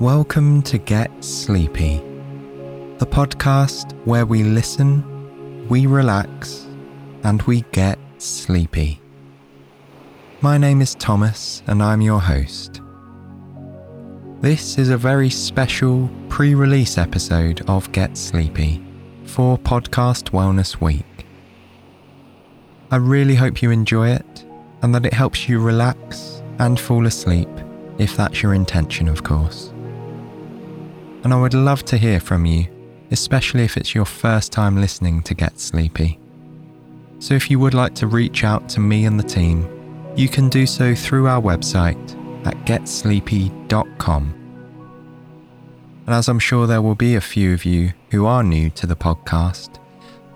Welcome to Get Sleepy, the podcast where we listen, we relax, and we get sleepy. My name is Thomas, and I'm your host. This is a very special pre release episode of Get Sleepy for Podcast Wellness Week. I really hope you enjoy it and that it helps you relax and fall asleep, if that's your intention, of course. And I would love to hear from you, especially if it's your first time listening to Get Sleepy. So if you would like to reach out to me and the team, you can do so through our website at getsleepy.com. And as I'm sure there will be a few of you who are new to the podcast,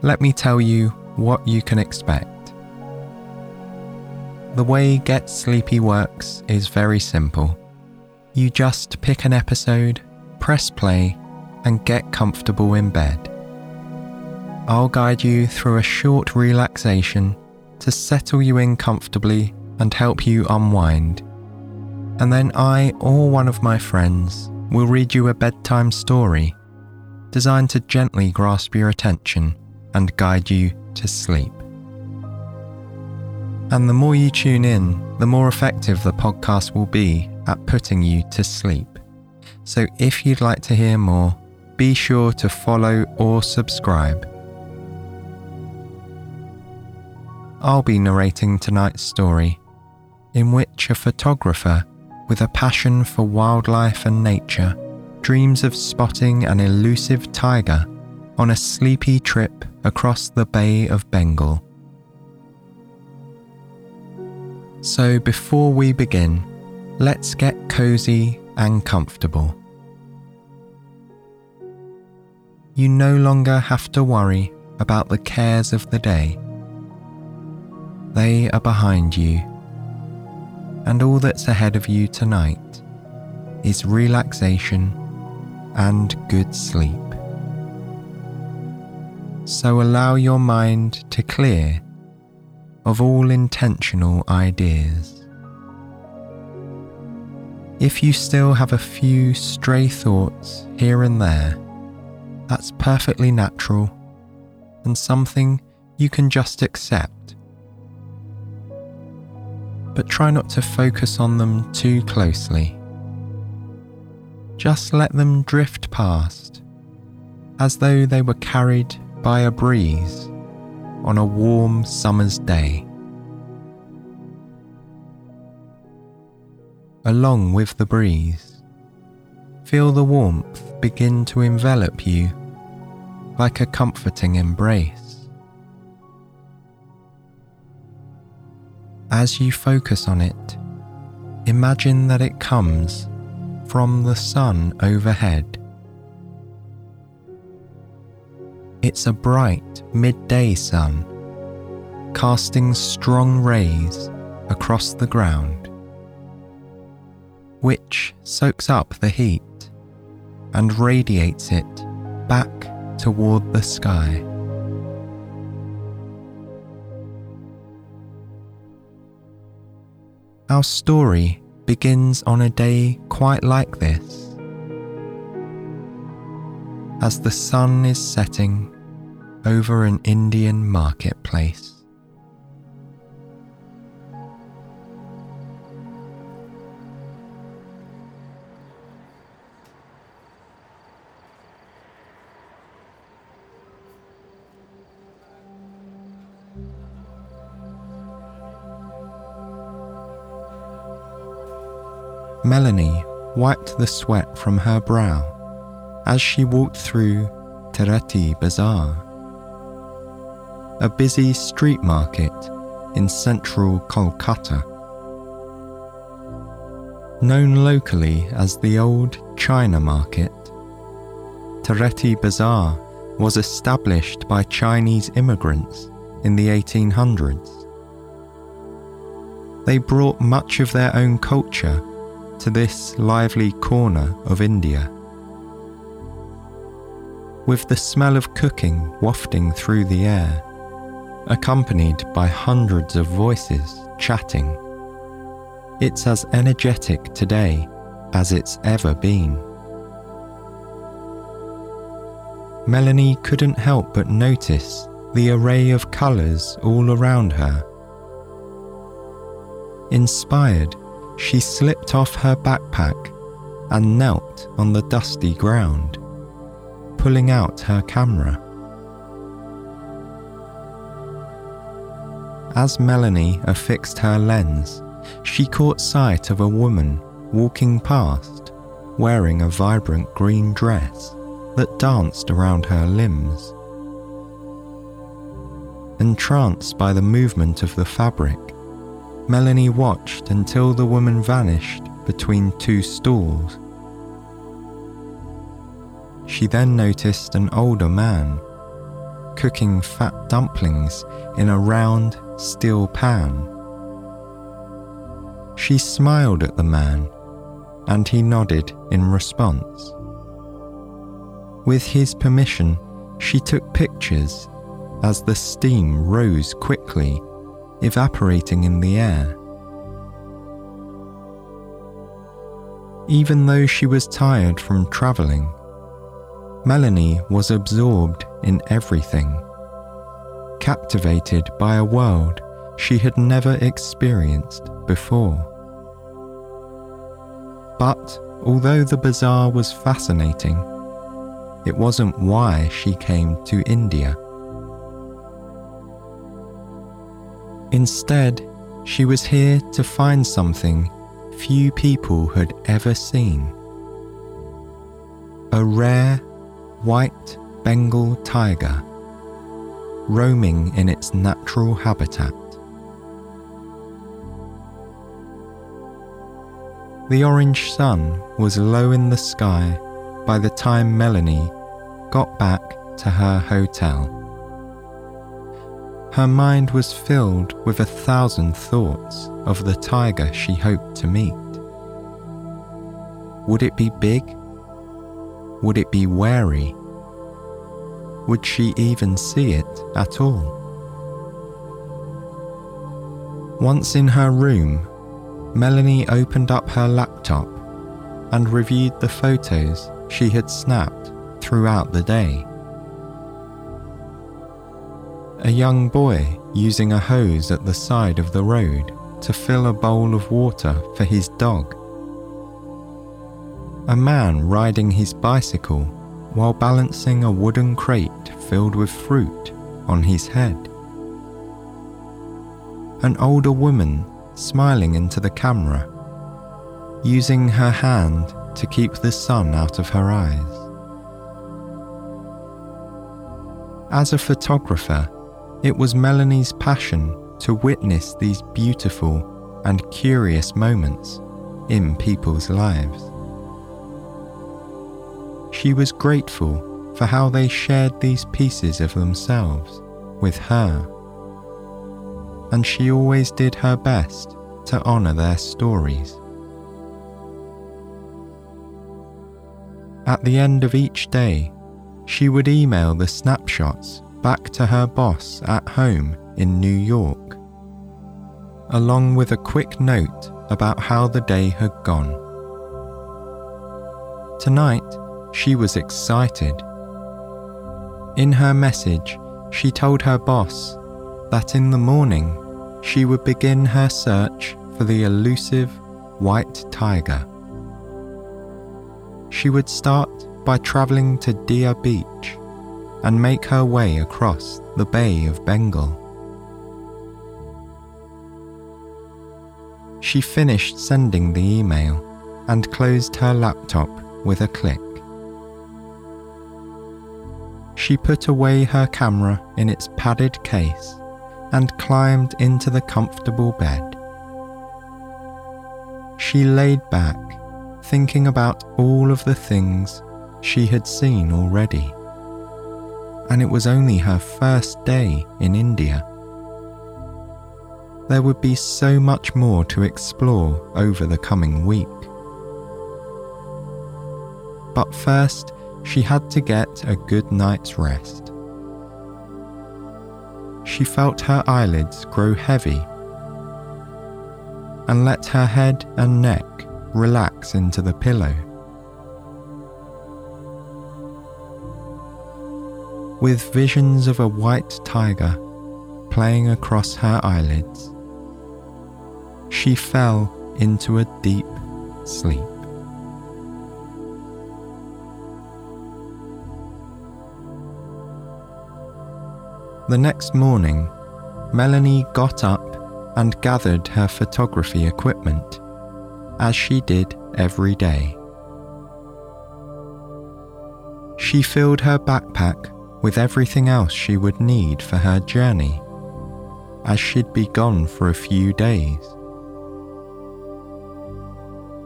let me tell you what you can expect. The way Get Sleepy works is very simple. You just pick an episode, press play, and get comfortable in bed. I'll guide you through a short relaxation to settle you in comfortably and help you unwind. And then I or one of my friends will read you a bedtime story designed to gently grasp your attention and guide you to sleep. And the more you tune in, the more effective the podcast will be at putting you to sleep. So if you'd like to hear more, be sure to follow or subscribe. I'll be narrating tonight's story, in which a photographer with a passion for wildlife and nature dreams of spotting an elusive tiger on a sleepy trip across the Bay of Bengal. So before we begin, let's get cozy and comfortable. You no longer have to worry about the cares of the day. They are behind you, and all that's ahead of you tonight is relaxation and good sleep. So allow your mind to clear of all intentional ideas. If you still have a few stray thoughts here and there, that's perfectly natural and something you can just accept. But try not to focus on them too closely. Just let them drift past as though they were carried by a breeze on a warm summer's day. Along with the breeze, feel the warmth begin to envelop you like a comforting embrace. As you focus on it, imagine that it comes from the sun overhead. It's a bright midday sun, casting strong rays across the ground, which soaks up the heat and radiates it back toward the sky. Our story begins on a day quite like this as the sun is setting over an Indian marketplace. Melanie wiped the sweat from her brow as she walked through Tereti Bazaar, a busy street market in central Kolkata. Known locally as the Old China Market, Tereti Bazaar was established by Chinese immigrants in the 1800s. They brought much of their own culture to this lively corner of India. With the smell of cooking wafting through the air, accompanied by hundreds of voices chatting, it's as energetic today as it's ever been. Melanie couldn't help but notice the array of colours all around her. Inspired she slipped off her backpack and knelt on the dusty ground, pulling out her camera. As Melanie affixed her lens, she caught sight of a woman walking past wearing a vibrant green dress that danced around her limbs. Entranced by the movement of the fabric, Melanie watched until the woman vanished between two stools. She then noticed an older man cooking fat dumplings in a round steel pan. She smiled at the man and he nodded in response. With his permission, she took pictures as the steam rose quickly, evaporating in the air. Even though she was tired from travelling, Melanie was absorbed in everything, captivated by a world she had never experienced before. But although the bazaar was fascinating, it wasn't why she came to India. Instead, she was here to find something few people had ever seen a rare white Bengal tiger roaming in its natural habitat. The orange sun was low in the sky by the time Melanie got back to her hotel. Her mind was filled with a thousand thoughts of the tiger she hoped to meet. Would it be big? Would it be wary? Would she even see it at all? Once in her room, Melanie opened up her laptop and reviewed the photos she had snapped throughout the day. A young boy using a hose at the side of the road to fill a bowl of water for his dog. A man riding his bicycle while balancing a wooden crate filled with fruit on his head. An older woman smiling into the camera, using her hand to keep the sun out of her eyes. As a photographer, it was Melanie's passion to witness these beautiful and curious moments in people's lives. She was grateful for how they shared these pieces of themselves with her and she always did her best to honour their stories. At the end of each day, she would email the snapshots back to her boss at home in New York, along with a quick note about how the day had gone. Tonight, she was excited. In her message, she told her boss that in the morning she would begin her search for the elusive white tiger. She would start by travelling to Digha Beach and make her way across the Bay of Bengal. She finished sending the email and closed her laptop with a click. She put away her camera in its padded case and climbed into the comfortable bed. She laid back, thinking about all of the things she had seen already. And it was only her first day in India. There would be so much more to explore over the coming week. But first, she had to get a good night's rest she felt her eyelids grow heavy and let her head and neck relax into the pillow. With visions of a white tiger playing across her eyelids. She fell into a deep sleep. The next morning, Melanie got up and gathered her photography equipment, as she did every day. She filled her backpack with everything else she would need for her journey, as she'd be gone for a few days.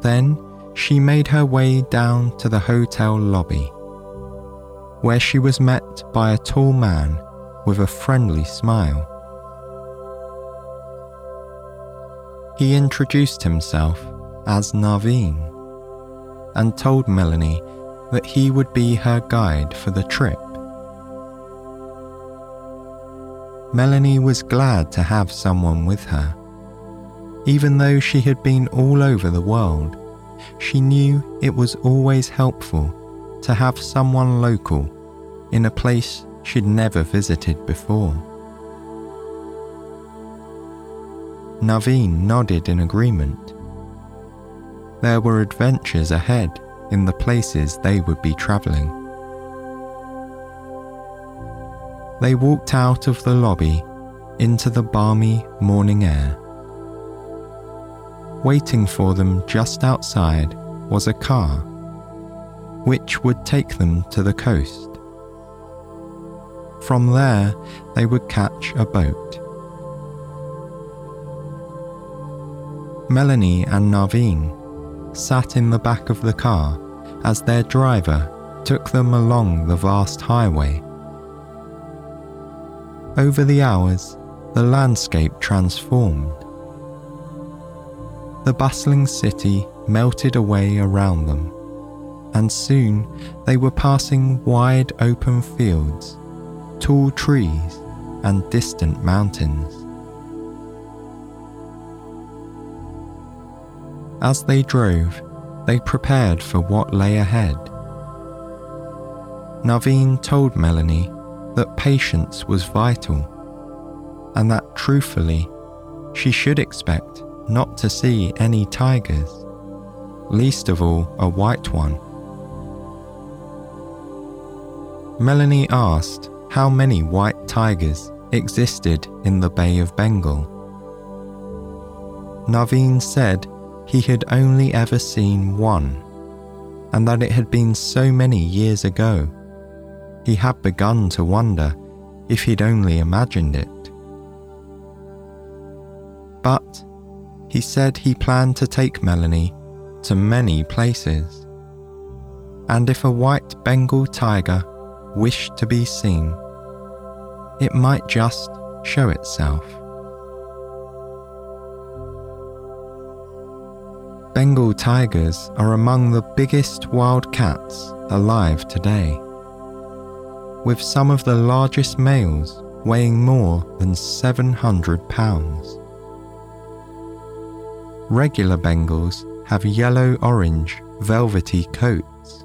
Then she made her way down to the hotel lobby, where she was met by a tall man with a friendly smile. He introduced himself as Naveen and told Melanie that he would be her guide for the trip. Melanie was glad to have someone with her. Even though she had been all over the world, she knew it was always helpful to have someone local in a place she'd never visited before. Naveen nodded in agreement. There were adventures ahead in the places they would be travelling. They walked out of the lobby into the balmy morning air. Waiting for them just outside was a car, which would take them to the coast. From there, they would catch a boat. Melanie and Naveen sat in the back of the car as their driver took them along the vast highway. Over the hours, the landscape transformed. The bustling city melted away around them, and soon they were passing wide open fields tall trees, and distant mountains. As they drove, they prepared for what lay ahead. Naveen told Melanie that patience was vital and that truthfully, she should expect not to see any tigers, least of all a white one. Melanie asked how many white tigers existed in the Bay of Bengal. Naveen said he had only ever seen one, and that it had been so many years ago. He had begun to wonder if he'd only imagined it. But he said he planned to take Melanie to many places. And if a white Bengal tiger wished to be seen, it might just show itself. Bengal tigers are among the biggest wild cats alive today, with some of the largest males weighing more than 700 pounds. Regular Bengals have yellow orange, velvety coats,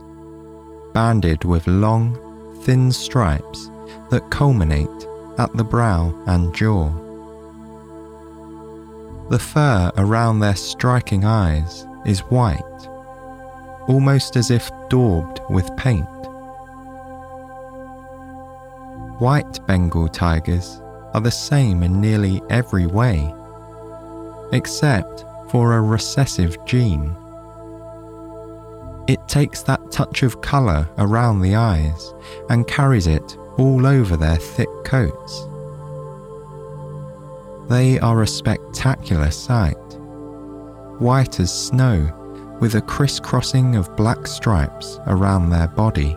banded with long, thin stripes that culminate at the brow and jaw. The fur around their striking eyes is white, almost as if daubed with paint. White Bengal tigers are the same in nearly every way, except for a recessive gene. It takes that touch of colour around the eyes and carries it all over their thick coats. They are a spectacular sight, white as snow with a crisscrossing of black stripes around their body.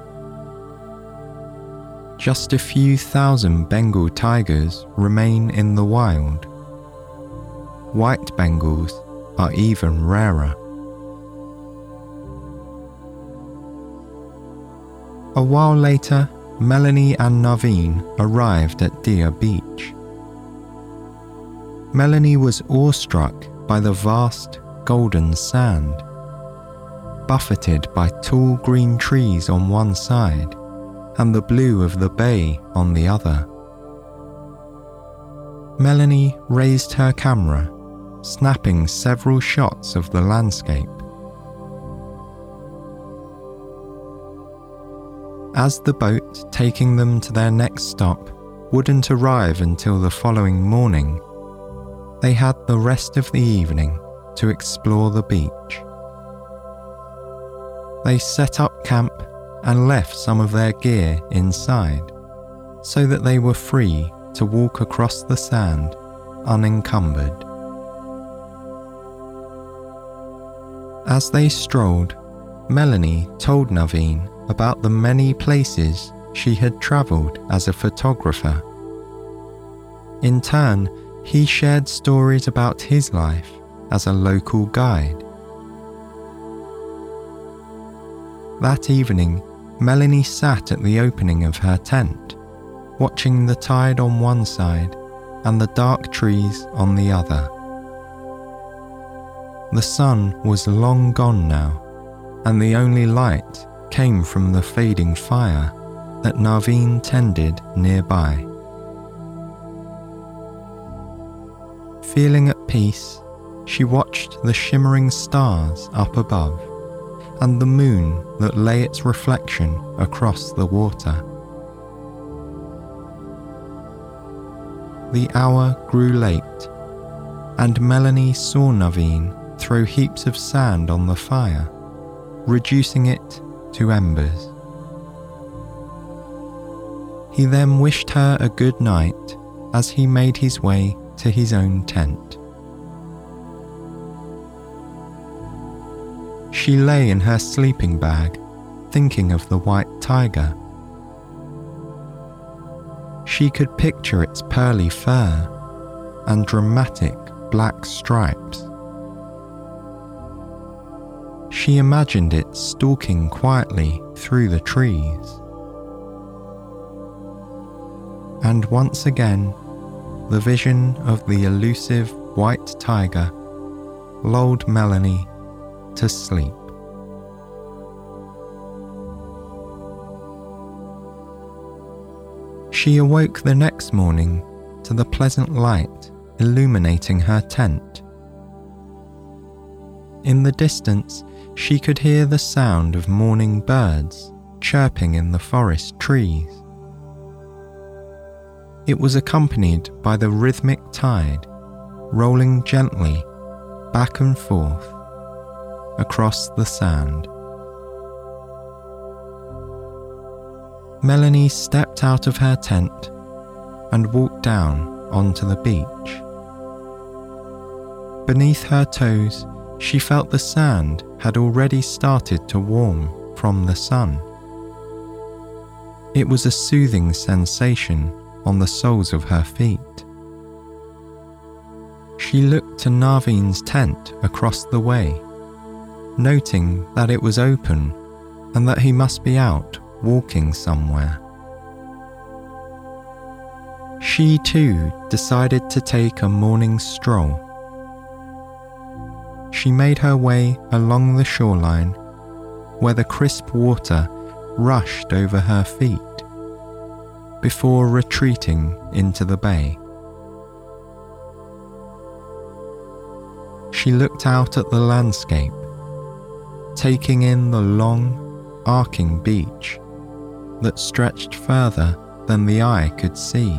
Just a few thousand Bengal tigers remain in the wild. White Bengals are even rarer. A while later, Melanie and Naveen arrived at Digha Beach. Melanie was awestruck by the vast golden sand, buffeted by tall green trees on one side and the blue of the bay on the other. Melanie raised her camera, snapping several shots of the landscape. As the boat taking them to their next stop wouldn't arrive until the following morning, they had the rest of the evening to explore the beach. They set up camp and left some of their gear inside so that they were free to walk across the sand unencumbered. As they strolled, Melanie told Naveen about the many places she had travelled as a photographer. In turn, he shared stories about his life as a local guide. That evening, Melanie sat at the opening of her tent, watching the tide on one side and the dark trees on the other. The sun was long gone now, and the only light came from the fading fire that Naveen tended nearby. Feeling at peace, she watched the shimmering stars up above and the moon that lay its reflection across the water. The hour grew late, and Melanie saw Naveen throw heaps of sand on the fire, reducing it to embers. He then wished her a good night as he made his way to his own tent. She lay in her sleeping bag, thinking of the white tiger she could picture its pearly fur and dramatic black stripes. She imagined it stalking quietly through the trees. And once again, the vision of the elusive white tiger lulled Melanie to sleep. She awoke the next morning to the pleasant light illuminating her tent. In the distance, she could hear the sound of morning birds chirping in the forest trees. It was accompanied by the rhythmic tide rolling gently back and forth across the sand. Melanie stepped out of her tent and walked down onto the beach. Beneath her toes, she felt the sand had already started to warm from the sun. It was a soothing sensation on the soles of her feet. She looked to Naveen's tent across the way, noting that it was open and that he must be out walking somewhere. She too decided to take a morning stroll. She made her way along the shoreline where the crisp water rushed over her feet before retreating into the bay. She looked out at the landscape, taking in the long, arcing beach that stretched further than the eye could see.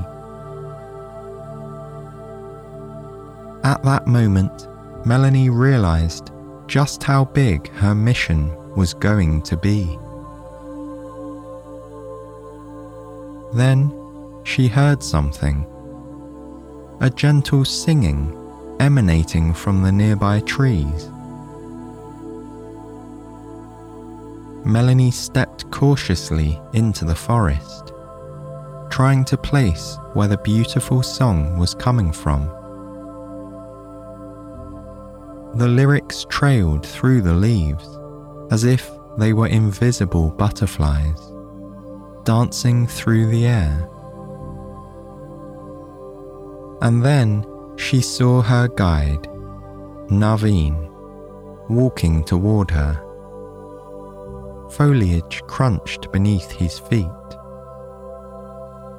At that moment, Melanie realized just how big her mission was going to be. Then she heard something a gentle singing emanating from the nearby trees. Melanie stepped cautiously into the forest, trying to place where the beautiful song was coming from. The lyrics trailed through the leaves as if they were invisible butterflies dancing through the air. And then she saw her guide, Naveen, walking toward her foliage crunched beneath his feet.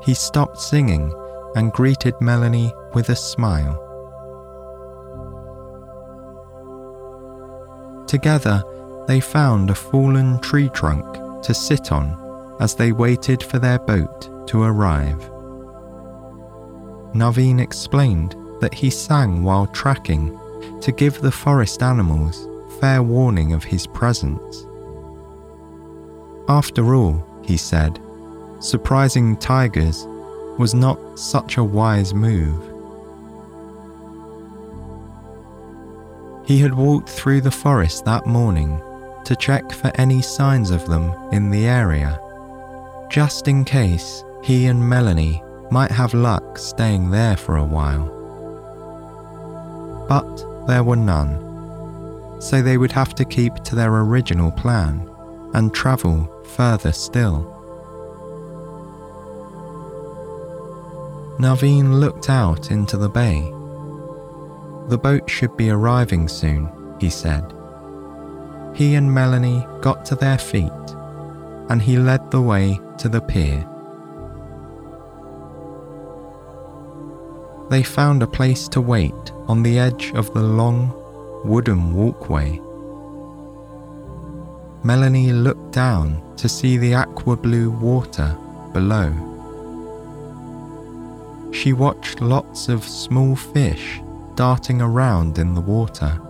he stopped singing and greeted Melanie with a smile. Together, they found a fallen tree trunk to sit on as they waited for their boat to arrive. Naveen explained that he sang while tracking to give the forest animals fair warning of his presence. After all, he said, surprising tigers was not such a wise move. He had walked through the forest that morning to check for any signs of them in the area, just in case he and Melanie might have luck staying there for a while. But there were none, so they would have to keep to their original plan and travel further still. Naveen looked out into the bay. The boat should be arriving soon, he said. He and Melanie got to their feet and he led the way to the pier. They found a place to wait on the edge of the long wooden walkway. Melanie looked down to see the aqua blue water below. She watched lots of small fish darting around in the water,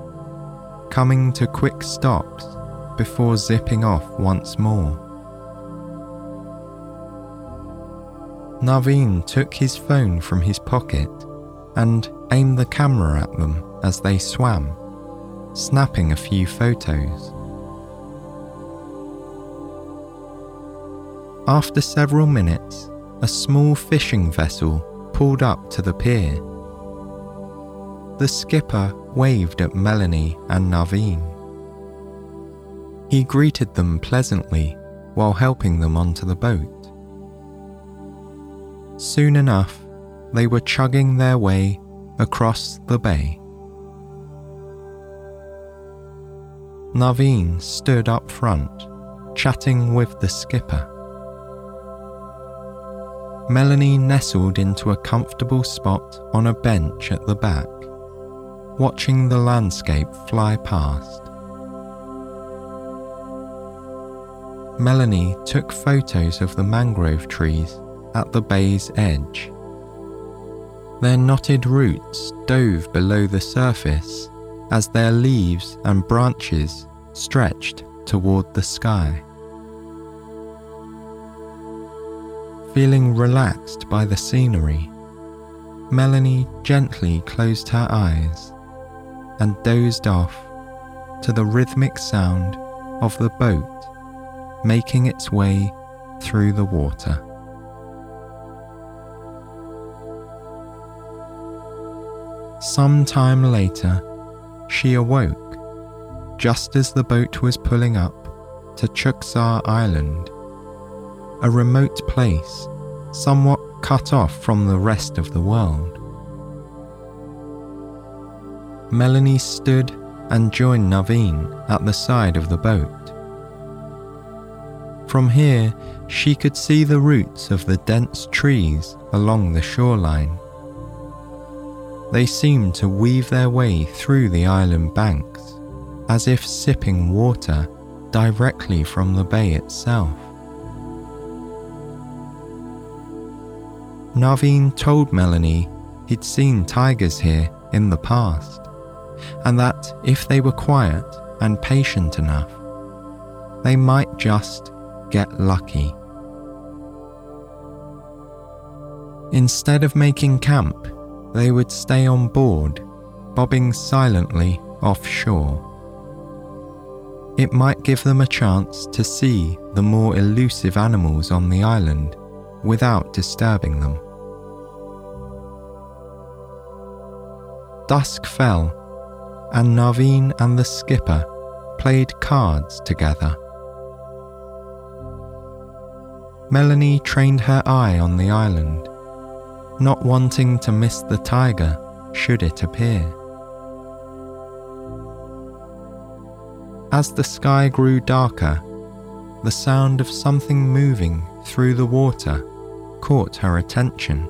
coming to quick stops before zipping off once more. Naveen took his phone from his pocket and aimed the camera at them as they swam, snapping a few photos. After several minutes, a small fishing vessel pulled up to the pier. The skipper waved at Melanie and Naveen. He greeted them pleasantly while helping them onto the boat. Soon enough, they were chugging their way across the bay. Naveen stood up front, chatting with the skipper. Melanie nestled into a comfortable spot on a bench at the back, watching the landscape fly past. Melanie took photos of the mangrove trees at the bay's edge. Their knotted roots dove below the surface as their leaves and branches stretched toward the sky. Feeling relaxed by the scenery, Melanie gently closed her eyes and dozed off to the rhythmic sound of the boat making its way through the water. Some time later, she awoke just as the boat was pulling up to Chuksar Island a remote place, somewhat cut off from the rest of the world. Melanie stood and joined Naveen at the side of the boat. From here, she could see the roots of the dense trees along the shoreline. They seemed to weave their way through the island banks, as if sipping water directly from the bay itself. Naveen told Melanie he'd seen tigers here in the past, and that if they were quiet and patient enough, they might just get lucky. Instead of making camp, they would stay on board, bobbing silently offshore. It might give them a chance to see the more elusive animals on the island without disturbing them. Dusk fell, and Naveen and the skipper played cards together. Melanie trained her eye on the island, not wanting to miss the tiger should it appear. As the sky grew darker, the sound of something moving through the water caught her attention.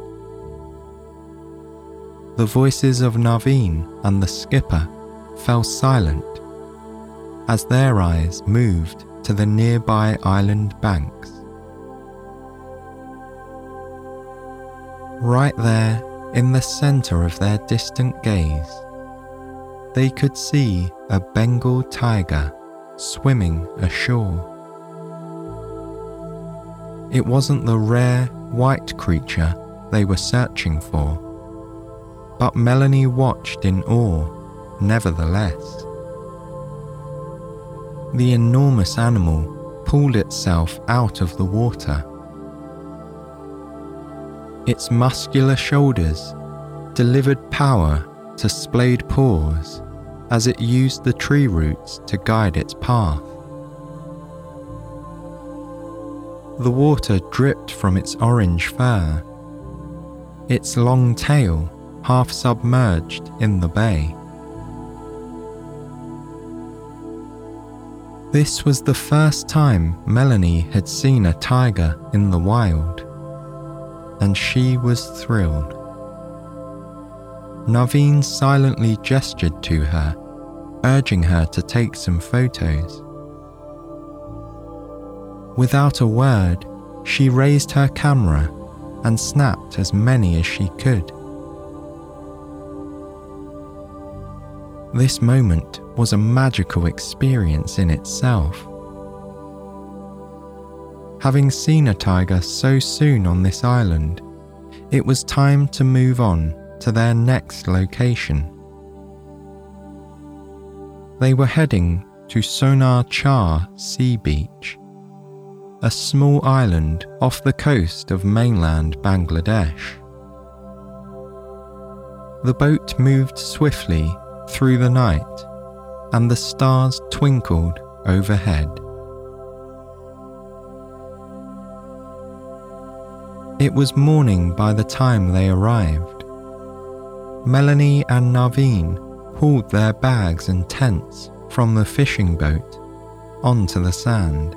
The voices of Naveen and the skipper fell silent as their eyes moved to the nearby island banks. Right there in the centre of their distant gaze, they could see a Bengal tiger swimming ashore. It wasn't the rare white creature they were searching for, but Melanie watched in awe nevertheless. The enormous animal pulled itself out of the water. Its muscular shoulders delivered power to splayed paws as it used the tree roots to guide its path. The water dripped from its orange fur, its long tail half submerged in the bay. This was the first time Melanie had seen a tiger in the wild, and she was thrilled. Naveen silently gestured to her, urging her to take some photos. Without a word, she raised her camera and snapped as many as she could. This moment was a magical experience in itself. Having seen a tiger so soon on this island, it was time to move on to their next location. They were heading to Sonar Char Sea Beach a small island off the coast of mainland Bangladesh. The boat moved swiftly through the night, and the stars twinkled overhead. It was morning by the time they arrived. Melanie and Naveen hauled their bags and tents from the fishing boat onto the sand.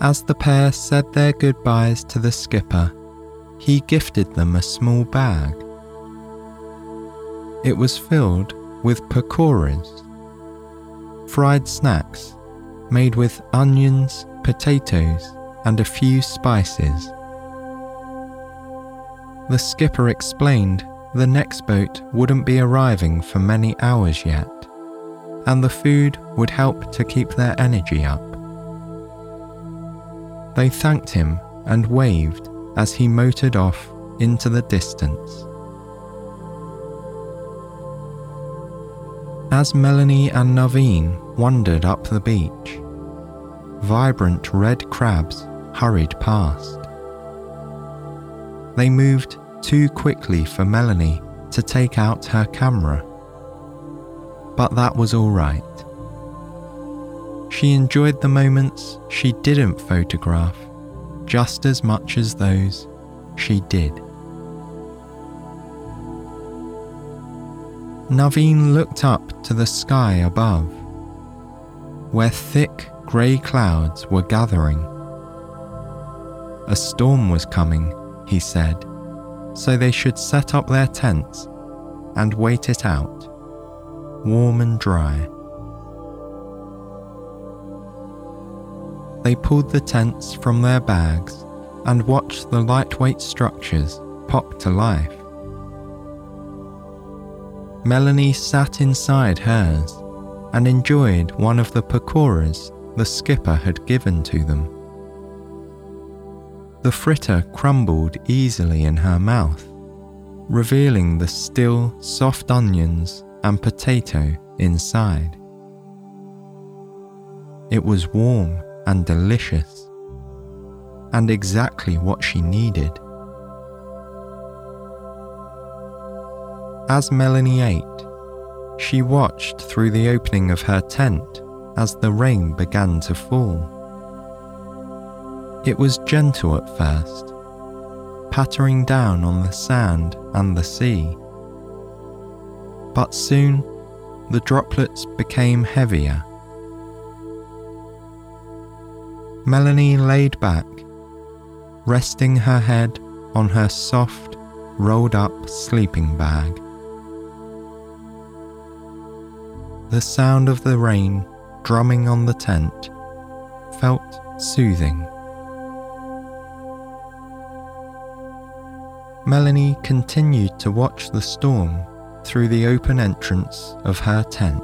As the pair said their goodbyes to the skipper, he gifted them a small bag. It was filled with pakoras, fried snacks made with onions, potatoes, and a few spices. The skipper explained the next boat wouldn't be arriving for many hours yet, and the food would help to keep their energy up. They thanked him and waved as he motored off into the distance. As Melanie and Naveen wandered up the beach, vibrant red crabs hurried past. They moved too quickly for Melanie to take out her camera, but that was all right. She enjoyed the moments she didn't photograph just as much as those she did. Naveen looked up to the sky above, where thick grey clouds were gathering. A storm was coming, he said, so they should set up their tents and wait it out, warm and dry. They pulled the tents from their bags and watched the lightweight structures pop to life. Melanie sat inside hers and enjoyed one of the pakoras the skipper had given to them. The fritter crumbled easily in her mouth, revealing the still soft onions and potato inside. It was warm and delicious, and exactly what she needed. As Melanie ate, she watched through the opening of her tent as the rain began to fall. It was gentle at first, pattering down on the sand and the sea. But soon the droplets became heavier Melanie laid back, resting her head on her soft, rolled up sleeping bag. The sound of the rain drumming on the tent felt soothing. Melanie continued to watch the storm through the open entrance of her tent.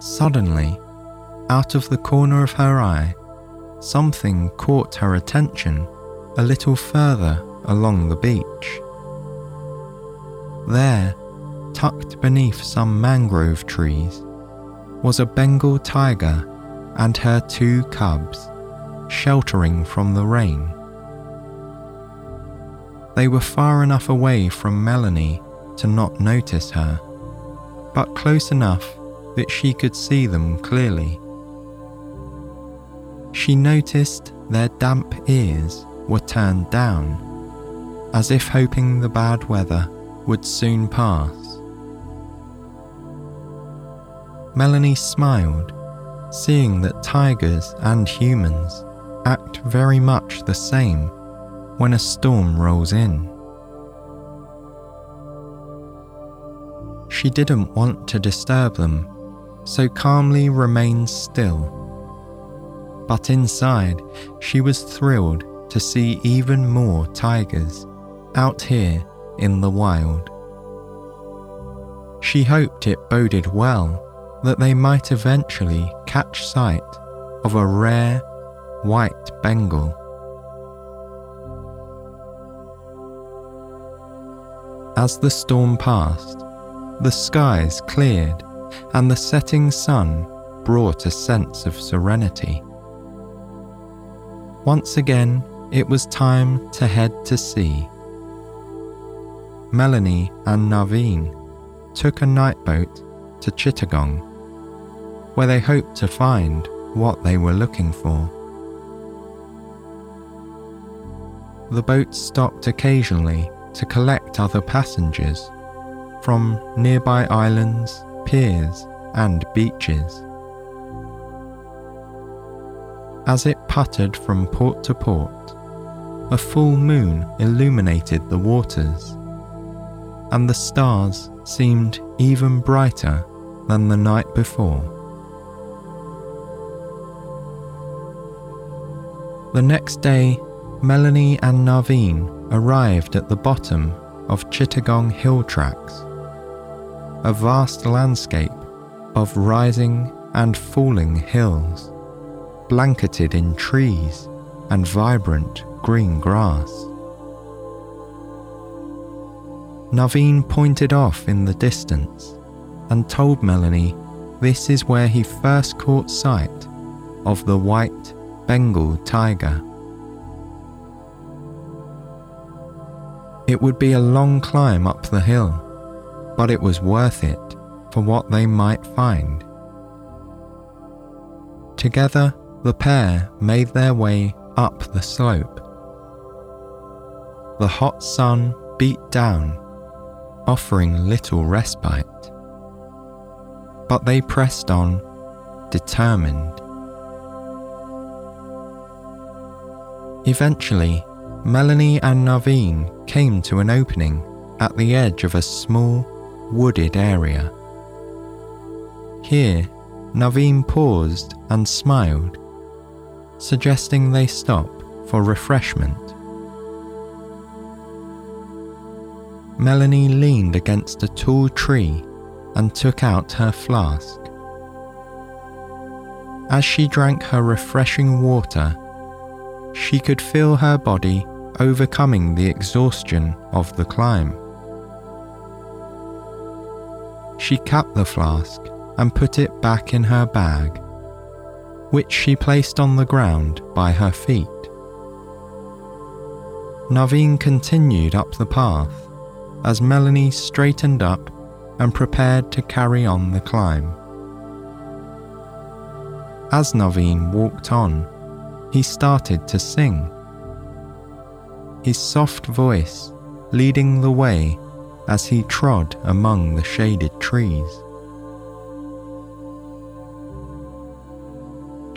Suddenly, out of the corner of her eye, something caught her attention a little further along the beach. There, tucked beneath some mangrove trees, was a Bengal tiger and her two cubs, sheltering from the rain. They were far enough away from Melanie to not notice her, but close enough that she could see them clearly. She noticed their damp ears were turned down, as if hoping the bad weather would soon pass. Melanie smiled, seeing that tigers and humans act very much the same when a storm rolls in. She didn't want to disturb them, so calmly remained still. But inside, she was thrilled to see even more tigers out here in the wild. She hoped it boded well that they might eventually catch sight of a rare white Bengal. As the storm passed, the skies cleared and the setting sun brought a sense of serenity. Once again, it was time to head to sea. Melanie and Naveen took a night boat to Chittagong where they hoped to find what they were looking for. The boat stopped occasionally to collect other passengers from nearby islands, piers, and beaches. As it puttered from port to port, a full moon illuminated the waters, and the stars seemed even brighter than the night before. The next day, Melanie and Naveen arrived at the bottom of Chittagong Hill Tracks, a vast landscape of rising and falling hills, blanketed in trees and vibrant green grass. Naveen pointed off in the distance and told Melanie this is where he first caught sight of the white Bengal tiger. It would be a long climb up the hill, but it was worth it for what they might find. Together, the pair made their way up the slope. The hot sun beat down, offering little respite. But they pressed on, determined. Eventually, Melanie and Naveen came to an opening at the edge of a small, wooded area. Here, Naveen paused and smiled, suggesting they stop for refreshment. Melanie leaned against a tall tree and took out her flask. As she drank her refreshing water, she could feel her body overcoming the exhaustion of the climb. She capped the flask and put it back in her bag, which she placed on the ground by her feet. Naveen continued up the path as Melanie straightened up and prepared to carry on the climb. As Naveen walked on, he started to sing. His soft voice leading the way as he trod among the shaded trees.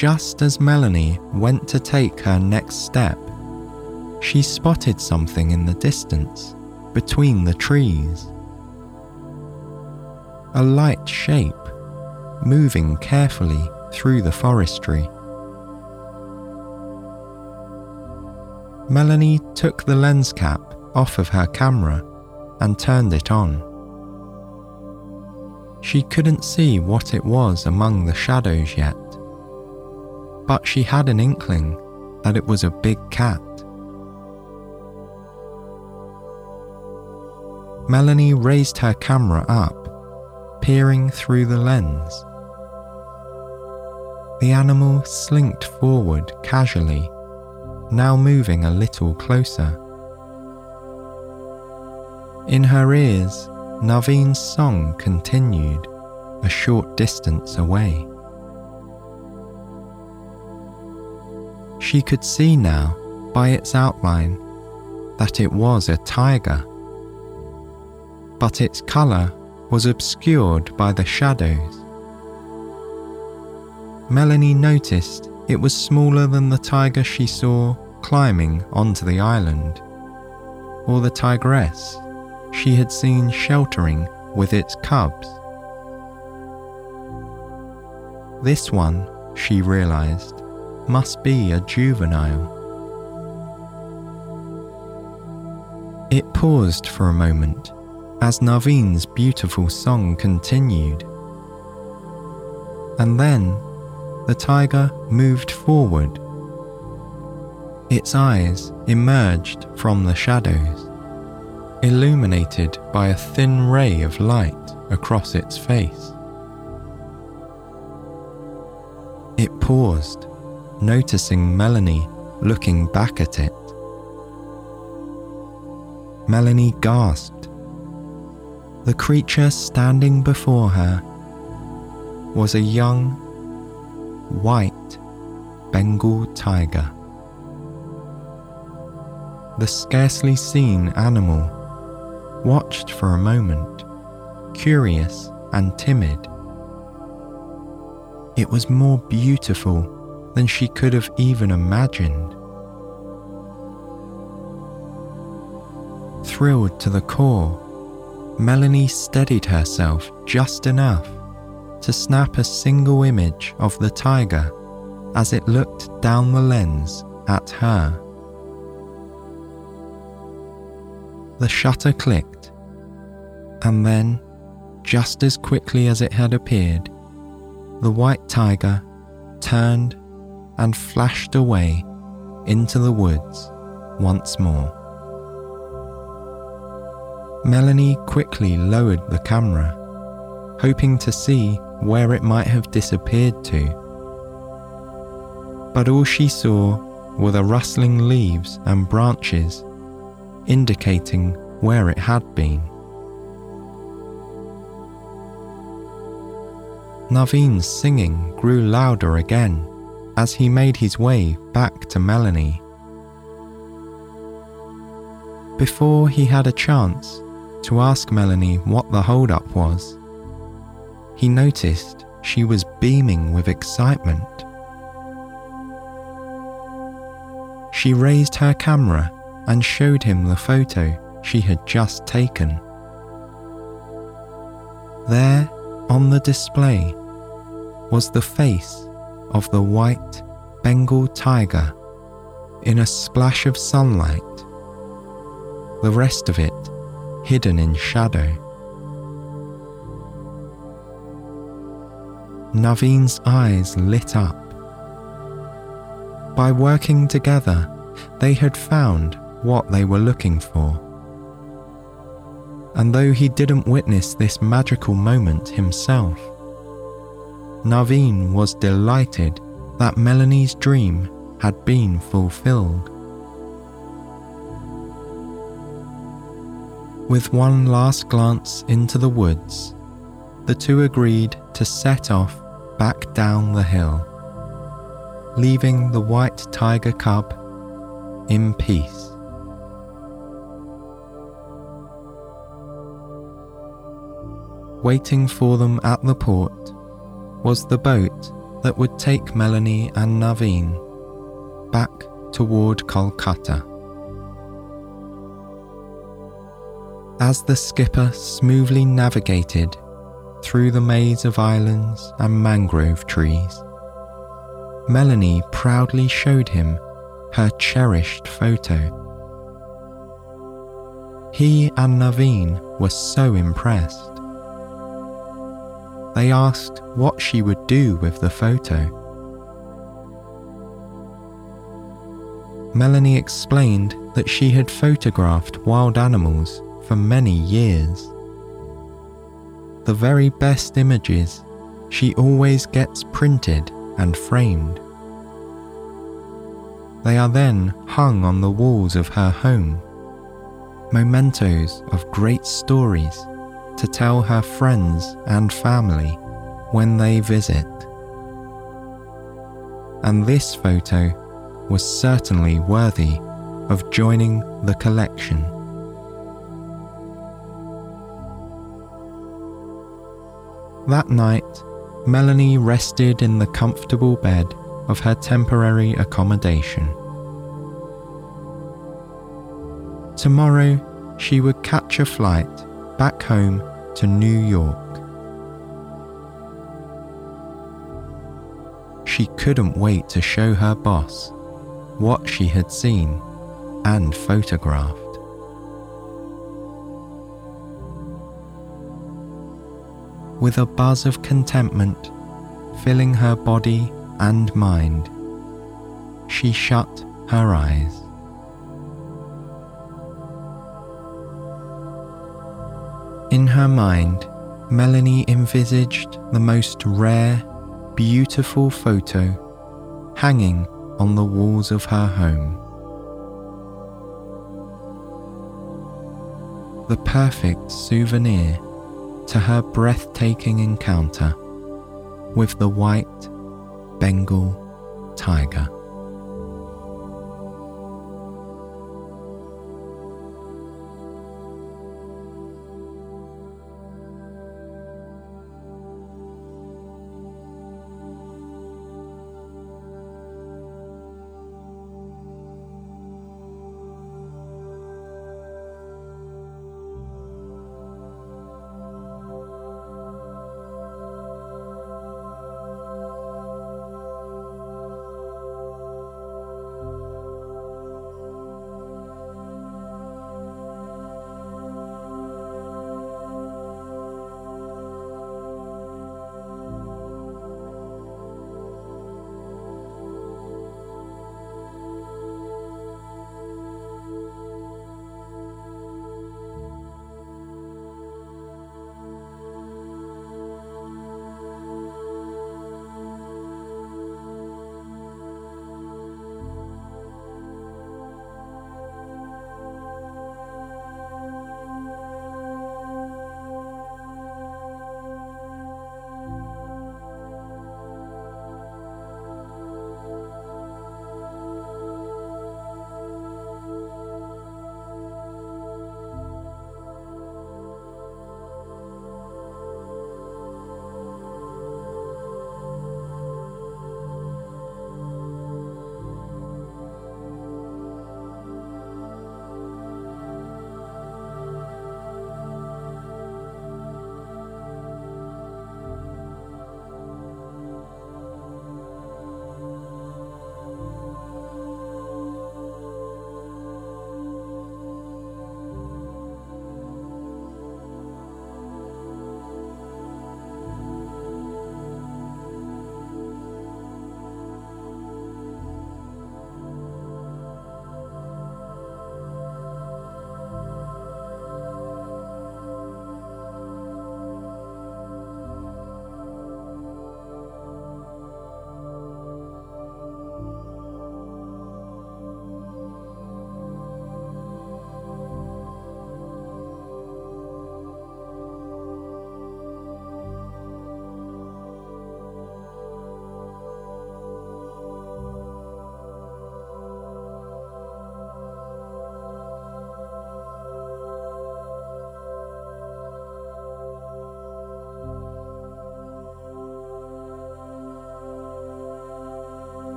just as Melanie went to take her next step, she spotted something in the distance between the trees. A light shape moving carefully through the forestry. Melanie took the lens cap off of her camera and turned it on. She couldn't see what it was among the shadows yet, but she had an inkling that it was a big cat. Melanie raised her camera up, peering through the lens. The animal slinked forward casually, now moving a little closer. In her ears, Naveen's song continued a short distance away. She could see now, by its outline, that it was a tiger but its colour was obscured by the shadows. Melanie noticed it was smaller than the tiger she saw climbing onto the island, or the tigress she had seen sheltering with its cubs. This one, she realized, must be a juvenile. It paused for a moment as Naveen's beautiful song continued. And then the tiger moved forward. Its eyes emerged from the shadows, illuminated by a thin ray of light across its face. It paused, noticing Melanie looking back at it. Melanie gasped the creature standing before her was a young, white Bengal tiger. The scarcely seen animal watched for a moment, curious and timid. It was more beautiful than she could have even imagined. Thrilled to the core, Melanie steadied herself just enough to snap a single image of the tiger as it looked down the lens at her. The shutter clicked, and then, just as quickly as it had appeared, the white tiger turned and flashed away into the woods once more. Melanie quickly lowered the camera, hoping to see where it might have disappeared to. But all she saw were the rustling leaves and branches, indicating where it had been. Naveen's singing grew louder again as he made his way back to Melanie. Before he had a chance to ask Melanie what the holdup was. He noticed she was beaming with excitement. She raised her camera and showed him the photo she had just taken. There on the display was the face of the white Bengal tiger in a splash of sunlight. The rest of it hidden in shadow. Naveen's eyes lit up. By working together, they had found what they were looking for. And though he didn't witness this magical moment himself, Naveen was delighted that Melanie's dream had been fulfilled. With one last glance into the woods, the two agreed to set off back down the hill, leaving the white tiger cub in peace. Waiting for them at the port was the boat that would take Melanie and Naveen back toward Kolkata. As the skipper smoothly navigated through the maze of islands and mangrove trees, Melanie proudly showed him her cherished photo. He and Naveen were so impressed. They asked what she would do with the photo. Melanie explained that she had photographed wild animals for many years. The very best images she always gets printed and framed. They are then hung on the walls of her home, mementos of great stories to tell her friends and family when they visit. And this photo was certainly worthy of joining the collection. That night, Melanie rested in the comfortable bed of her temporary accommodation. Tomorrow, she would catch a flight back home to New York. She couldn't wait to show her boss what she had seen and photographed. With a buzz of contentment filling her body and mind, she shut her eyes. In her mind, Melanie envisaged the most rare, beautiful photo hanging on the walls of her home. The perfect souvenir to her breathtaking encounter with the white Bengal tiger.